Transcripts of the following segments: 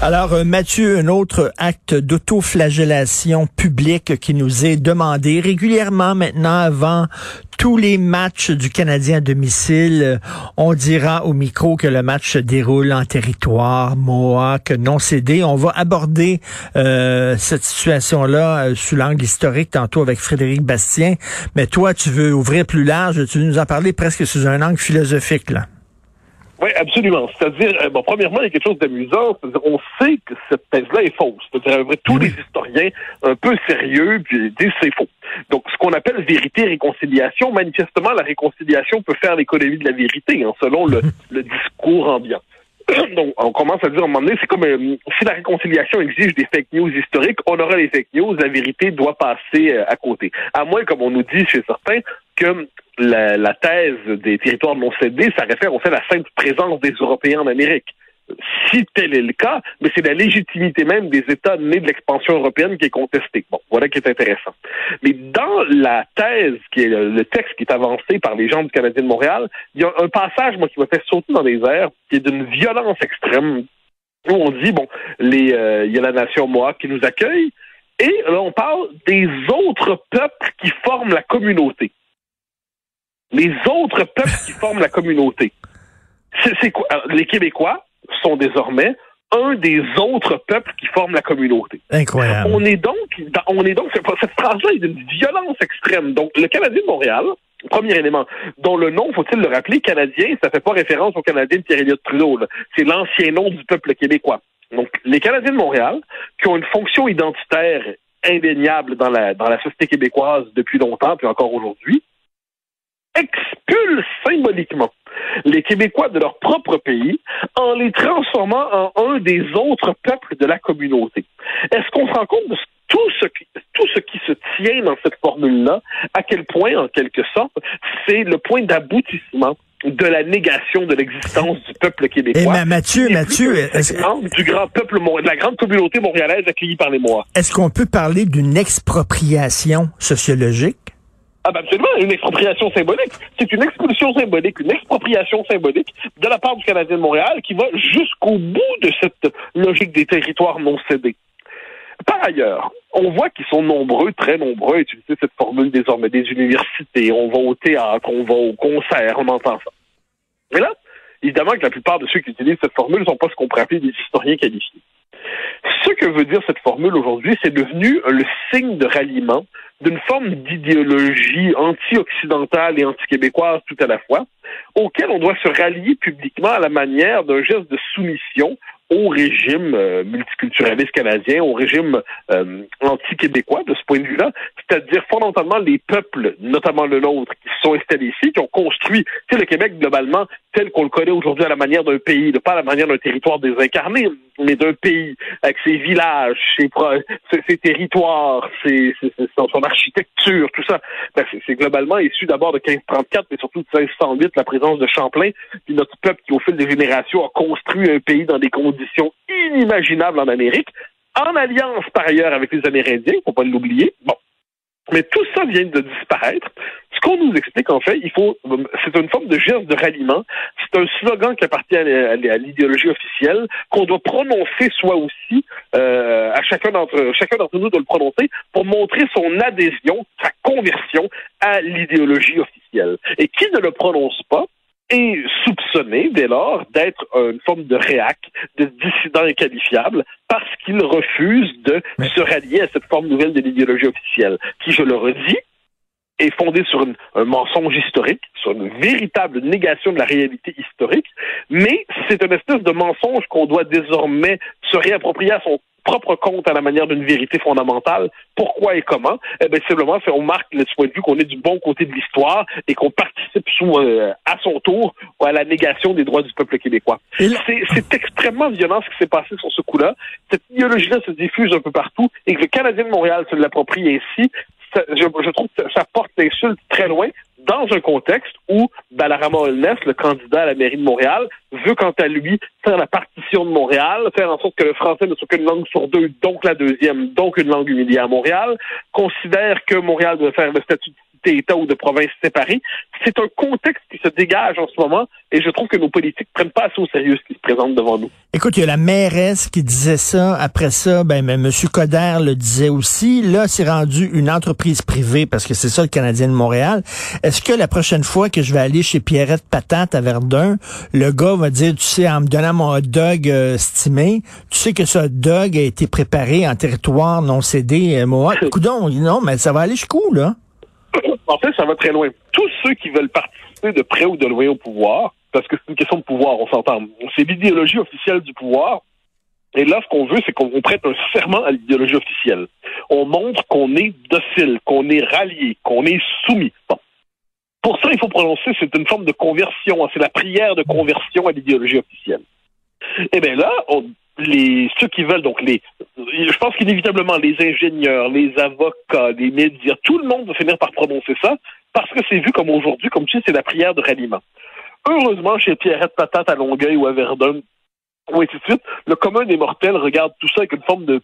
Alors, euh, Mathieu, un autre acte d'autoflagellation publique qui nous est demandé régulièrement maintenant avant tous les matchs du Canadien à domicile. Euh, On dira au micro que le match se déroule en territoire Mohawk non cédé. On va aborder euh, cette situation-là sous l'angle historique tantôt avec Frédéric Bastien. Mais toi, tu veux ouvrir plus large, tu nous en parler presque sous un angle philosophique, là. Oui, absolument. C'est-à-dire, euh, bon, premièrement, il y a quelque chose d'amusant. C'est-à-dire, on sait que cette thèse-là est fausse. C'est-à-dire, vrai, tous les historiens un peu sérieux puis disent c'est faux. Donc, ce qu'on appelle vérité réconciliation, manifestement, la réconciliation peut faire l'économie de la vérité, hein, selon le, le discours ambiant. Donc, on commence à dire à un moment donné, c'est comme euh, si la réconciliation exige des fake news historiques, on aura les fake news, la vérité doit passer euh, à côté. À moins, comme on nous dit chez certains, que la, thèse des territoires non cédés, ça réfère au fait à la simple présence des Européens en Amérique. Si tel est le cas, mais c'est la légitimité même des États nés de l'expansion européenne qui est contestée. Bon, voilà qui est intéressant. Mais dans la thèse, qui est le, texte qui est avancé par les gens du Canadien de Montréal, il y a un passage, moi, qui m'a fait sauter dans les airs, qui est d'une violence extrême, où on dit, bon, les, euh, il y a la nation Mohawk qui nous accueille, et là, on parle des autres peuples qui forment la communauté. Les autres peuples qui forment la communauté. C'est quoi? Les Québécois sont désormais un des autres peuples qui forment la communauté. Incroyable. On est donc, on est donc, cette phrase-là est d'une violence extrême. Donc, le Canadien de Montréal, premier élément, dont le nom, faut-il le rappeler, Canadien, ça fait pas référence au Canadien de Pierre-Éliott Trudeau. C'est l'ancien nom du peuple québécois. Donc, les Canadiens de Montréal, qui ont une fonction identitaire indéniable dans la, dans la société québécoise depuis longtemps, puis encore aujourd'hui, expulsent symboliquement les Québécois de leur propre pays en les transformant en un des autres peuples de la communauté. Est-ce qu'on se rend compte de tout ce qui, tout ce qui se tient dans cette formule-là, à quel point, en quelque sorte, c'est le point d'aboutissement de la négation de l'existence du peuple québécois. Et ma- Mathieu, Mathieu, du grand peuple, de la grande communauté montréalaise accueillie par les Mois. Est-ce qu'on peut parler d'une expropriation sociologique? Ah ben absolument, une expropriation symbolique. C'est une expulsion symbolique, une expropriation symbolique de la part du Canadien de Montréal qui va jusqu'au bout de cette logique des territoires non cédés. Par ailleurs, on voit qu'ils sont nombreux, très nombreux, à utiliser cette formule désormais des universités. On va au théâtre, on va au concert, on entend ça. Mais là, évidemment que la plupart de ceux qui utilisent cette formule ne sont pas ce qu'on pourrait appeler des historiens qualifiés. Ce que veut dire cette formule aujourd'hui, c'est devenu le signe de ralliement d'une forme d'idéologie anti-occidentale et anti-québécoise tout à la fois, auquel on doit se rallier publiquement à la manière d'un geste de soumission au régime euh, multiculturaliste canadien, au régime euh, anti-québécois de ce point de vue-là, c'est-à-dire fondamentalement les peuples, notamment le nôtre, qui se sont installés ici, qui ont construit le Québec globalement tel qu'on le connaît aujourd'hui à la manière d'un pays, de pas à la manière d'un territoire désincarné, mais d'un pays avec ses villages, ses, ses, ses territoires, ses, son, architecture, tout ça. Ben, c'est globalement issu d'abord de 1534, mais surtout de 1608, la présence de Champlain, puis notre peuple qui, au fil des générations, a construit un pays dans des conditions inimaginables en Amérique, en alliance par ailleurs avec les Amérindiens, faut pas l'oublier. Bon. Mais tout ça vient de disparaître. Ce qu'on nous explique, en fait, il faut, c'est une forme de geste de ralliement. C'est un slogan qui appartient à l'idéologie officielle qu'on doit prononcer soi aussi. Euh, à chacun d'entre chacun d'entre nous de le prononcer pour montrer son adhésion, sa conversion à l'idéologie officielle. Et qui ne le prononce pas est soupçonné dès lors d'être une forme de réac, de dissident inqualifiable, parce qu'il refuse de Mais- se rallier à cette forme nouvelle de l'idéologie officielle, qui, je le redis, est fondée sur une- un mensonge historique, sur une véritable négation de la réalité historique, mais c'est une espèce de mensonge qu'on doit désormais se réapproprier à son propre compte à la manière d'une vérité fondamentale. Pourquoi et comment? Eh bien, simplement, on marque de ce point de vue qu'on est du bon côté de l'histoire et qu'on participe sous, euh, à son tour à la négation des droits du peuple québécois. C'est extrêmement violent ce qui s'est passé sur ce coup-là. Cette idéologie-là se diffuse un peu partout et que le Canadien de Montréal se l'approprie ainsi, je, trouve que ça porte l'insulte très loin dans un contexte où Balarama Holness, le candidat à la mairie de Montréal, veut quant à lui faire la partition de Montréal, faire en sorte que le français ne soit qu'une langue sur deux, donc la deuxième, donc une langue humiliée à Montréal, considère que Montréal doit faire le statut d'État ou de province séparée. C'est un contexte qui se dégage en ce moment et je trouve que nos politiques prennent pas assez au sérieux ce qui se présente devant nous. Écoute, il y a la mairesse qui disait ça. Après ça, ben, ben M. Coder le disait aussi. Là, c'est rendu une entreprise privée parce que c'est ça le Canadien de Montréal. Est-ce que la prochaine fois que je vais aller chez Pierrette Patate à Verdun, le gars va dire, tu sais, en me donnant mon hot dog euh, stimé, tu sais que ce hot dog a été préparé en territoire non cédé. Euh, coudon, non, mais ça va aller jusqu'où, là? En fait, ça va très loin. Tous ceux qui veulent participer de près ou de loin au pouvoir, parce que c'est une question de pouvoir, on s'entend. C'est l'idéologie officielle du pouvoir. Et là, ce qu'on veut, c'est qu'on prête un serment à l'idéologie officielle. On montre qu'on est docile, qu'on est rallié, qu'on est soumis. Pour ça, il faut prononcer, c'est une forme de conversion, hein. c'est la prière de conversion à l'idéologie officielle. Eh bien là, ceux qui veulent, donc les, je pense qu'inévitablement les ingénieurs, les avocats, les médias, tout le monde va finir par prononcer ça parce que c'est vu comme aujourd'hui, comme tu sais, c'est la prière de ralliement. Heureusement, chez Pierrette Patate à Longueuil ou à Verdun, ou ainsi de suite, le commun des mortels regarde tout ça avec une forme de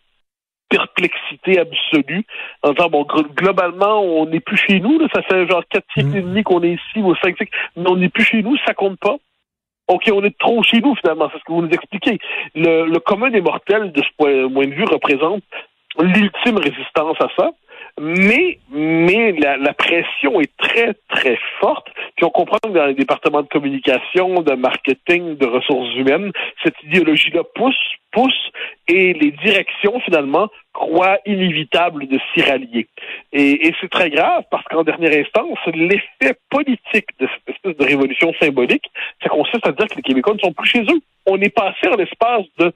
perplexité absolue en disant bon globalement on n'est plus chez nous là, ça fait genre quatre siècles et demi qu'on est ici ou cinq siècles mais on n'est plus chez nous ça compte pas OK, on est trop chez nous, finalement, c'est ce que vous nous expliquez. Le, le commun des mortels, de ce point, point de vue, représente l'ultime résistance à ça. Mais, mais la, la, pression est très, très forte. Puis on comprend que dans les départements de communication, de marketing, de ressources humaines, cette idéologie-là pousse, pousse, et les directions, finalement, croient inévitable de s'y rallier. Et, et c'est très grave parce qu'en dernière instance, l'effet politique de cette espèce de révolution symbolique, ça consiste à dire que les Québécois ne sont plus chez eux. On est passé en l'espace de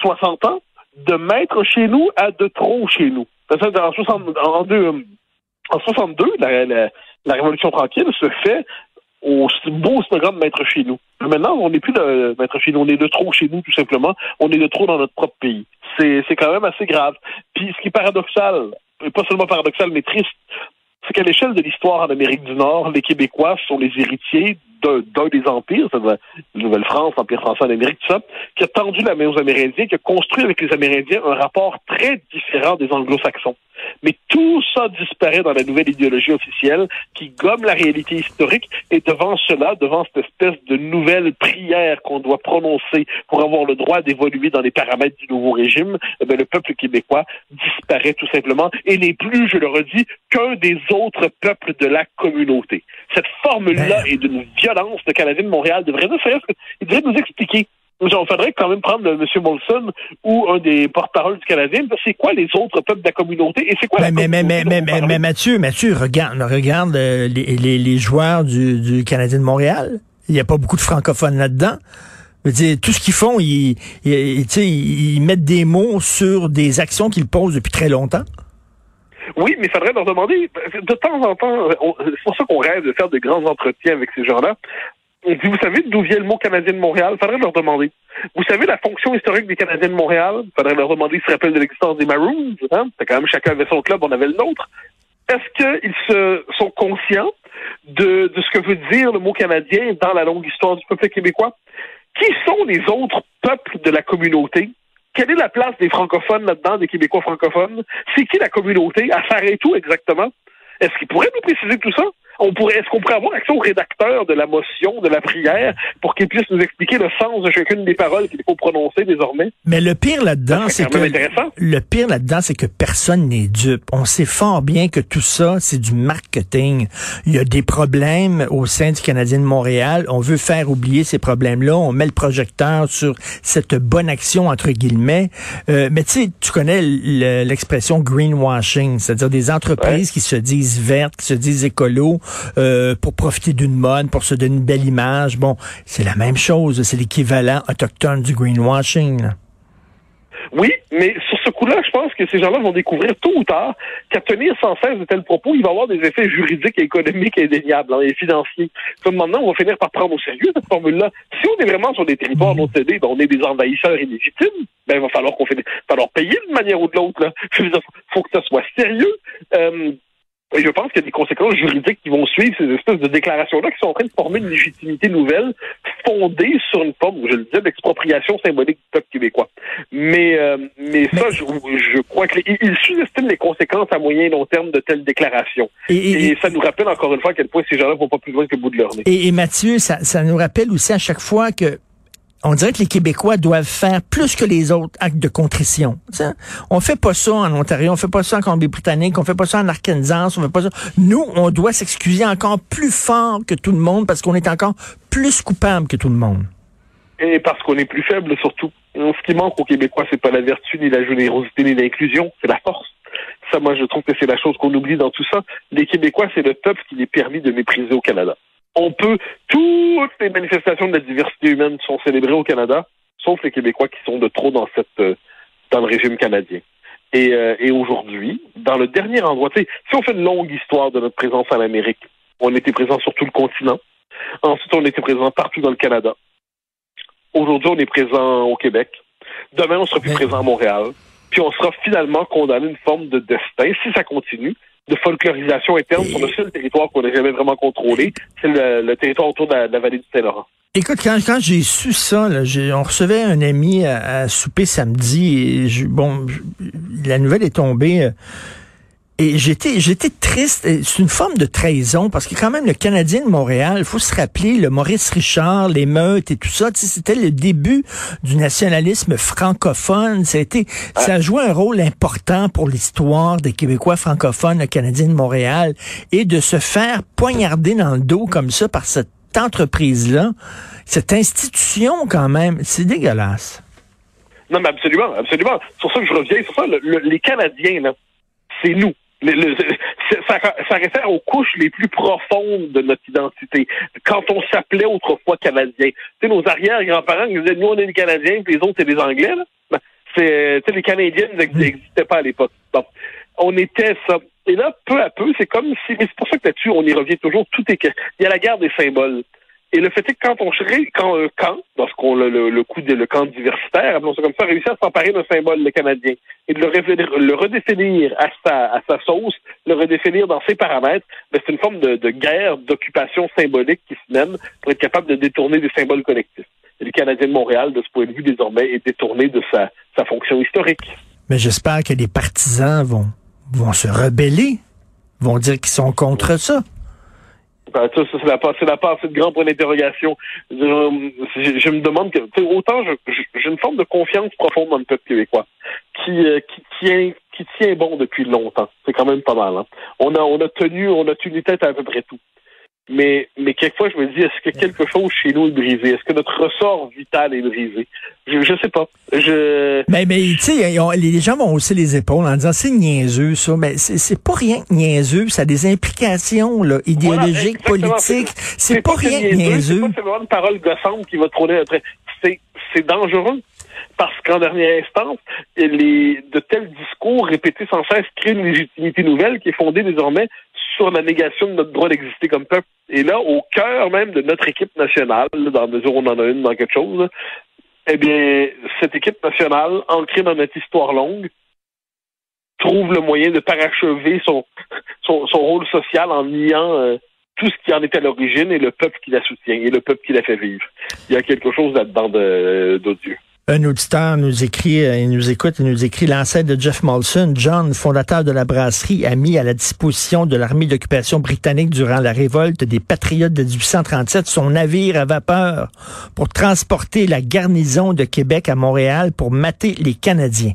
60 ans de mettre chez nous à de trop chez nous. En, 60, en, deux, en 62, la, Révolution tranquille se fait au beau slogan de mettre chez nous. Maintenant, on n'est plus de mettre chez nous, on est de trop chez nous, tout simplement. On est de trop dans notre propre pays. C'est quand même assez grave. Puis, ce qui est paradoxal, pas seulement paradoxal, mais triste, c'est qu'à l'échelle de l'histoire en Amérique du Nord, les Québécois sont les héritiers d'un des empires, la Nouvelle-France, l'Empire français en Amérique, tout ça, qui a tendu la main aux Amérindiens, qui a construit avec les Amérindiens un rapport très différent des Anglo-Saxons. Mais tout ça disparaît dans la nouvelle idéologie officielle qui gomme la réalité historique et devant cela, devant cette espèce de nouvelle prière qu'on doit prononcer pour avoir le droit d'évoluer dans les paramètres du nouveau régime, eh bien, le peuple québécois disparaît tout simplement et n'est plus, je le redis, qu'un des autres peuples de la communauté. Cette formule-là est d'une violence. Le Canadien de Montréal devrait, il devrait nous expliquer il faudrait quand même prendre M. Molson ou un des porte-parole du Canadien. C'est quoi les autres peuples de la communauté et c'est quoi mais, la mais, communauté mais, mais, mais, mais, Mathieu, Mathieu, regarde, regarde euh, les, les, les, joueurs du, du Canadien de Montréal. Il n'y a pas beaucoup de francophones là-dedans. Je veux dire, tout ce qu'ils font, ils, ils, ils, mettent des mots sur des actions qu'ils posent depuis très longtemps. Oui, mais il faudrait leur demander, de temps en temps, c'est pour ça qu'on rêve de faire de grands entretiens avec ces gens-là. On dit, vous savez d'où vient le mot Canadien de Montréal? Faudrait leur demander. Vous savez la fonction historique des Canadiens de Montréal? Faudrait leur demander s'ils se rappellent de l'existence des Maroons. Hein? C'est quand même chacun avait son club, on avait le nôtre. Est-ce qu'ils se sont conscients de, de ce que veut dire le mot canadien dans la longue histoire du peuple québécois? Qui sont les autres peuples de la communauté? Quelle est la place des francophones là-dedans, des Québécois francophones? C'est qui la communauté? À faire et tout exactement? Est-ce qu'ils pourraient nous préciser tout ça? On pourrait, est-ce qu'on pourrait avoir accès au rédacteur de la motion, de la prière, pour qu'il puisse nous expliquer le sens de chacune des paroles qu'il faut prononcer désormais? Mais le pire là-dedans, c'est que le pire là-dedans, c'est que personne n'est dupe. On sait fort bien que tout ça, c'est du marketing. Il y a des problèmes au sein du Canadien de Montréal. On veut faire oublier ces problèmes-là. On met le projecteur sur cette bonne action entre guillemets. Euh, mais tu sais, tu connais l'expression greenwashing, c'est-à-dire des entreprises ouais. qui se disent vertes, qui se disent écolo, euh, pour profiter d'une mode, pour se donner une belle image. Bon, c'est la même chose. C'est l'équivalent autochtone du greenwashing. Oui, mais sur ce coup-là, je pense que ces gens-là vont découvrir tôt ou tard qu'à tenir sans cesse de tels propos, il va avoir des effets juridiques et économiques indéniables hein, et financiers. Comme maintenant, on va finir par prendre au sérieux cette formule-là. Si on est vraiment sur des territoires non cédés, on est des envahisseurs illégitimes, ben il va falloir qu'on fait, falloir payer d'une manière ou de l'autre. Dire, faut que ça soit sérieux. Euh, je pense qu'il y a des conséquences juridiques qui vont suivre ces espèces de déclarations-là qui sont en train de former une légitimité nouvelle fondée sur une forme, je le disais, d'expropriation symbolique du peuple québécois. Mais, euh, mais, ça, je, je, crois qu'il sous-estime les conséquences à moyen et long terme de telles déclarations. Et, et, ça nous rappelle encore une fois à quel point ces gens-là vont pas plus loin que le bout de leur nez. Et, Mathieu, ça, ça nous rappelle aussi à chaque fois que on dirait que les Québécois doivent faire plus que les autres actes de contrition. On fait pas ça en Ontario, on fait pas ça en Colombie-Britannique, on fait pas ça en Arkansas, on fait pas ça. Nous, on doit s'excuser encore plus fort que tout le monde parce qu'on est encore plus coupable que tout le monde. Et parce qu'on est plus faible surtout. Ce qui manque aux Québécois, c'est pas la vertu, ni la générosité, ni l'inclusion, c'est la force. Ça, moi, je trouve que c'est la chose qu'on oublie dans tout ça. Les Québécois, c'est le peuple qui les permis de mépriser au Canada on peut, toutes les manifestations de la diversité humaine sont célébrées au Canada, sauf les Québécois qui sont de trop dans cette, euh, dans le régime canadien. Et, euh, et aujourd'hui, dans le dernier endroit, si on fait une longue histoire de notre présence en Amérique, on était présent sur tout le continent. Ensuite, on était présent partout dans le Canada. Aujourd'hui, on est présent au Québec. Demain, on sera plus présent à Montréal. Puis on sera finalement condamné à une forme de destin, si ça continue, de folklorisation interne sur le seul territoire qu'on n'a jamais vraiment contrôlé, c'est le, territoire autour de la, vallée du Saint-Laurent. Écoute, quand, quand j'ai su ça, là, on recevait un ami à, souper samedi et bon, la nouvelle est tombée. Euh, et j'étais, j'étais triste. C'est une forme de trahison parce que quand même le Canadien de Montréal, il faut se rappeler le Maurice Richard, les meutes et tout ça. C'était le début du nationalisme francophone. Ça a été, ça a joué un rôle important pour l'histoire des Québécois francophones, le Canadien de Montréal, et de se faire poignarder dans le dos comme ça par cette entreprise-là, cette institution quand même, c'est dégueulasse. Non, mais absolument, absolument. C'est pour ça que je reviens sur ça. les Canadiens, là, c'est nous ça, ça, réfère aux couches les plus profondes de notre identité. Quand on s'appelait autrefois Canadien, tu sais, nos arrière-grands-parents nous disaient, nous, on est des Canadiens, puis les autres, c'est des Anglais, là. Ben, c'est, les Canadiens n'existaient pas à l'époque. Bon, on était ça. Et là, peu à peu, c'est comme si, mais c'est pour ça que là-dessus, on y revient toujours, tout est, il y a la guerre des symboles. Et le fait est que quand on quand un camp, lorsqu'on le, le, le coup de le camp diversitaire, appelons ça comme ça, réussit à s'emparer d'un symbole, le Canadien, et de le, le redéfinir à sa, à sa sauce, le redéfinir dans ses paramètres, ben c'est une forme de, de guerre, d'occupation symbolique qui se mène pour être capable de détourner des symboles collectifs. Et le Canadien de Montréal, de ce point de vue, désormais, est détourné de sa, sa fonction historique. Mais j'espère que les partisans vont, vont se rebeller, vont dire qu'ils sont contre ça. Ben, ça, c'est la, c'est la part, c'est le grand point d'interrogation. Je, je, me demande que, autant j'ai une forme de confiance profonde dans le peuple québécois, qui, euh, qui tient, qui tient bon depuis longtemps. C'est quand même pas mal. Hein. On a, on a tenu, on a tenu tête à peu près tout. Mais, mais quelquefois, je me dis, est-ce que quelque chose chez nous est brisé? Est-ce que notre ressort vital est brisé? Je, je sais pas. Je... Mais, mais tu sais, les gens vont hausser les épaules en disant, c'est niaiseux, ça. Mais c'est pas rien niaiseux. Ça a des implications, là, idéologiques, politiques. C'est pas, rien niaiseux. C'est pas une parole gossante qui va trôner après. C'est dangereux parce qu'en dernière instance, les, de tels discours répétés sans cesse créent une légitimité nouvelle qui est fondée désormais sur la négation de notre droit d'exister comme peuple. Et là, au cœur même de notre équipe nationale, dans la mesure où on en a une dans quelque chose, eh bien, cette équipe nationale, ancrée dans notre histoire longue, trouve le moyen de parachever son, son, rôle social en niant euh, tout ce qui en est à l'origine et le peuple qui la soutient et le peuple qui la fait vivre. Il y a quelque chose là-dedans d'odieux. Un auditeur nous écrit, euh, il nous écoute, il nous écrit l'ancêtre de Jeff Molson, John, fondateur de la brasserie, a mis à la disposition de l'armée d'occupation britannique durant la révolte des Patriotes de 1837 son navire à vapeur pour transporter la garnison de Québec à Montréal pour mater les Canadiens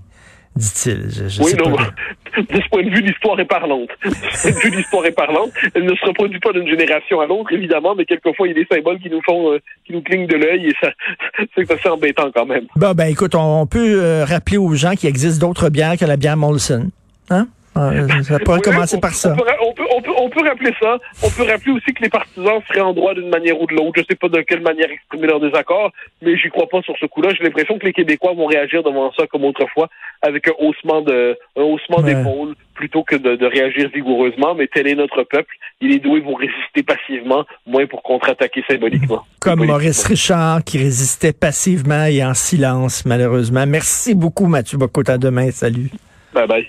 dit-il. oui, non, de ce point de vue, l'histoire est parlante. De ce point de vue, l'histoire est parlante. Elle ne se reproduit pas d'une génération à l'autre, évidemment, mais quelquefois, il y a des symboles qui nous font, euh, qui nous clignent de l'œil et ça, c'est assez embêtant quand même. Bon, ben, écoute, on, peut euh, rappeler aux gens qu'il existe d'autres bières que la bière Molson. Hein? Ça pourrait commencer par ça. On peut, on, peut, on, peut, rappeler ça. On peut rappeler aussi que les partisans seraient en droit d'une manière ou de l'autre. Je sais pas de quelle manière exprimer leur désaccord, mais j'y crois pas sur ce coup-là. J'ai l'impression que les Québécois vont réagir devant ça comme autrefois, avec un haussement de, un haussement d'épaule plutôt que de, de, réagir vigoureusement. Mais tel est notre peuple. Il est doués vont résister passivement, moins pour contre-attaquer symboliquement. Comme Maurice Richard qui résistait passivement et en silence, malheureusement. Merci beaucoup, Mathieu Bocota. demain. Salut. Bye bye.